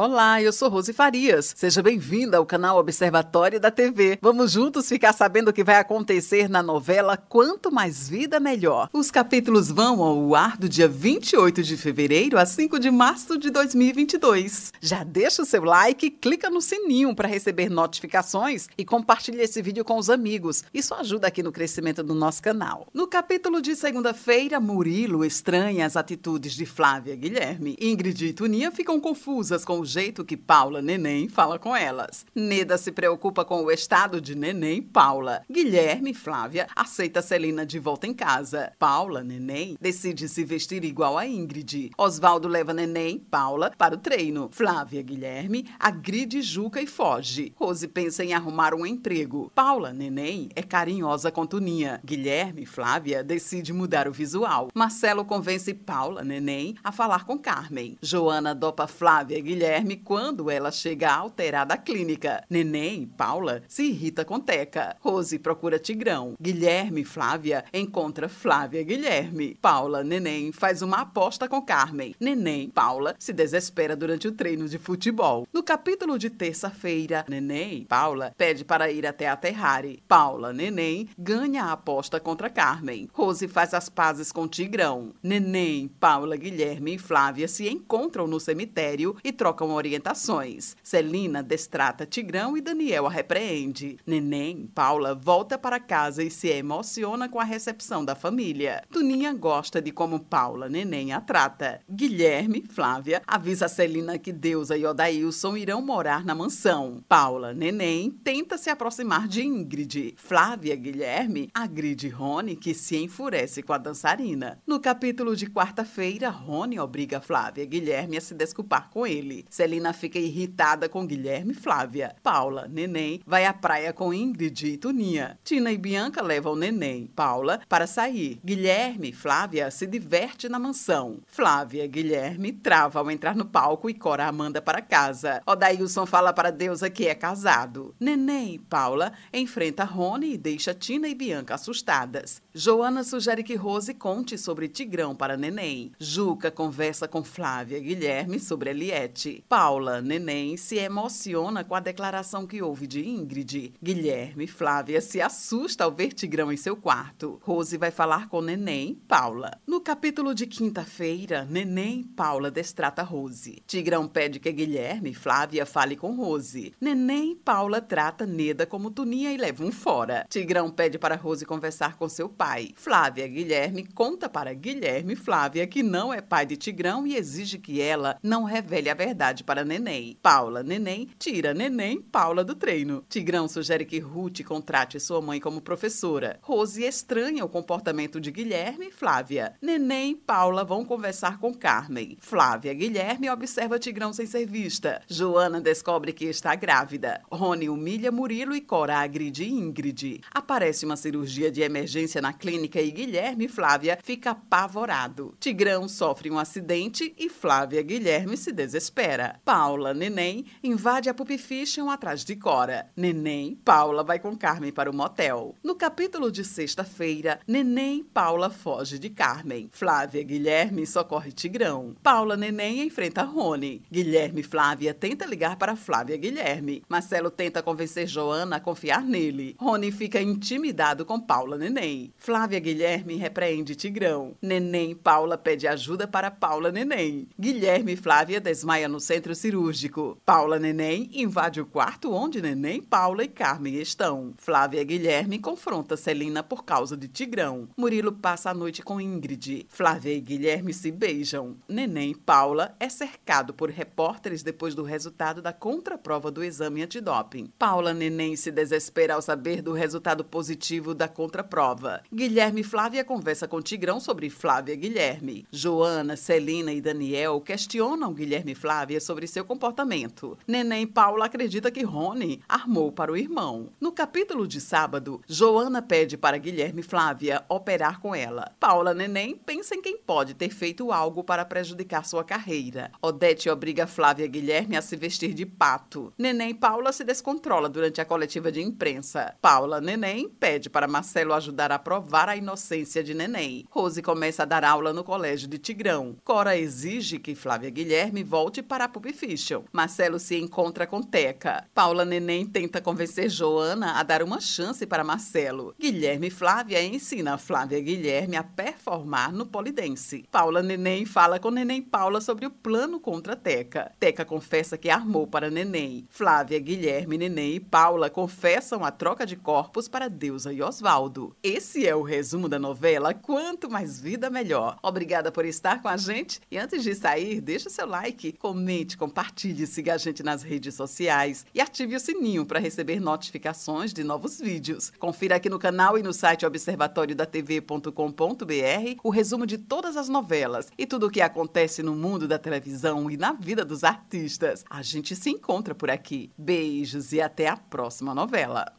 Olá, eu sou Rose Farias. Seja bem-vinda ao canal Observatório da TV. Vamos juntos ficar sabendo o que vai acontecer na novela Quanto Mais Vida Melhor. Os capítulos vão ao ar do dia 28 de fevereiro a 5 de março de 2022. Já deixa o seu like, clica no sininho para receber notificações e compartilha esse vídeo com os amigos. Isso ajuda aqui no crescimento do nosso canal. No capítulo de segunda-feira, Murilo estranha as atitudes de Flávia Guilherme. Ingrid e Tuninha ficam confusas com o jeito que Paula Neném fala com elas. Neda se preocupa com o estado de Neném Paula. Guilherme Flávia aceita Celina de volta em casa. Paula Neném decide se vestir igual a Ingrid. Oswaldo leva Neném Paula para o treino. Flávia Guilherme agride Juca e foge. Rose pensa em arrumar um emprego. Paula Neném é carinhosa com Tuninha. Guilherme Flávia decide mudar o visual. Marcelo convence Paula Neném a falar com Carmen. Joana dopa Flávia Guilherme Guilherme quando ela chega alterada à clínica. Neném, Paula, se irrita com Teca. Rose procura Tigrão. Guilherme Flávia encontra Flávia Guilherme. Paula, Neném, faz uma aposta com Carmen. Neném, Paula, se desespera durante o treino de futebol. No capítulo de terça-feira, Neném, Paula, pede para ir até a Terrari. Paula, Neném, ganha a aposta contra Carmen. Rose faz as pazes com Tigrão. Neném, Paula, Guilherme e Flávia se encontram no cemitério e trocam com orientações. Celina destrata Tigrão e Daniel a repreende. Neném, Paula, volta para casa e se emociona com a recepção da família. Tuninha gosta de como Paula, Neném, a trata. Guilherme, Flávia, avisa Celina que Deusa e Odailson irão morar na mansão. Paula, Neném, tenta se aproximar de Ingrid. Flávia, Guilherme, agride Rony, que se enfurece com a dançarina. No capítulo de quarta-feira, Rony obriga Flávia Guilherme a se desculpar com ele. Celina fica irritada com Guilherme e Flávia. Paula, Neném, vai à praia com Ingrid e Tuninha. Tina e Bianca levam Neném, Paula, para sair. Guilherme e Flávia se diverte na mansão. Flávia Guilherme trava ao entrar no palco e Cora Amanda para casa. Odailson fala para Deusa que é casado. Neném Paula enfrenta Rony e deixa Tina e Bianca assustadas. Joana sugere que Rose conte sobre Tigrão para Neném. Juca conversa com Flávia Guilherme sobre Eliette. Paula, neném, se emociona com a declaração que houve de Ingrid. Guilherme Flávia se assusta ao ver Tigrão em seu quarto. Rose vai falar com neném, Paula. No capítulo de quinta-feira, neném, Paula destrata Rose. Tigrão pede que Guilherme Flávia fale com Rose. Neném, Paula trata Neda como Tuninha e leva um fora. Tigrão pede para Rose conversar com seu pai. Flávia Guilherme conta para Guilherme Flávia que não é pai de Tigrão e exige que ela não revele a verdade para Neném. Paula, Neném, tira Neném, Paula do treino. Tigrão sugere que Ruth contrate sua mãe como professora. Rose estranha o comportamento de Guilherme e Flávia. Neném e Paula vão conversar com Carmen. Flávia Guilherme observa Tigrão sem ser vista. Joana descobre que está grávida. Rony humilha Murilo e Cora agride Ingrid. Aparece uma cirurgia de emergência na clínica e Guilherme e Flávia fica apavorado. Tigrão sofre um acidente e Flávia Guilherme se desespera. Paula, Neném, invade a Pup Fiction atrás de Cora. Neném, Paula vai com Carmen para o motel. No capítulo de sexta-feira, Neném, Paula foge de Carmen. Flávia, Guilherme socorre Tigrão. Paula, Neném enfrenta Rony. Guilherme Flávia tenta ligar para Flávia Guilherme. Marcelo tenta convencer Joana a confiar nele. Rony fica intimidado com Paula Neném. Flávia Guilherme repreende Tigrão. Neném Paula pede ajuda para Paula Neném. Guilherme e Flávia desmaia no centro cirúrgico. Paula Neném invade o quarto onde Neném, Paula e Carmen estão. Flávia Guilherme confronta Celina por causa de Tigrão. Murilo passa a noite com Ingrid. Flávia e Guilherme se beijam. Neném Paula é cercado por repórteres depois do resultado da contraprova do exame antidoping. Paula Neném se desespera ao saber do resultado positivo da contraprova. Guilherme Flávia conversa com Tigrão sobre Flávia Guilherme. Joana, Celina e Daniel questionam Guilherme e Sobre seu comportamento. Neném Paula acredita que Rony armou para o irmão. No capítulo de sábado, Joana pede para Guilherme Flávia operar com ela. Paula Neném pensa em quem pode ter feito algo para prejudicar sua carreira. Odete obriga Flávia Guilherme a se vestir de pato. Neném Paula se descontrola durante a coletiva de imprensa. Paula Neném pede para Marcelo ajudar a provar a inocência de Neném. Rose começa a dar aula no colégio de Tigrão. Cora exige que Flávia Guilherme volte para para. Marcelo se encontra com Teca. Paula Neném tenta convencer Joana a dar uma chance para Marcelo. Guilherme Flávia ensina Flávia Guilherme a performar no polidense. Paula Neném fala com Neném Paula sobre o plano contra Teca. Teca confessa que armou para Neném. Flávia, Guilherme, Neném e Paula confessam a troca de corpos para Deusa e Osvaldo. Esse é o resumo da novela Quanto Mais Vida Melhor. Obrigada por estar com a gente e antes de sair, deixa seu like, comente, compartilhe, siga a gente nas redes sociais e ative o sininho para receber notificações de novos vídeos. Confira aqui no canal e no site observatoriodatv.com.br o resumo de todas as novelas e tudo o que acontece no mundo da televisão e na vida dos artistas. A gente se encontra por aqui. Beijos e até a próxima novela.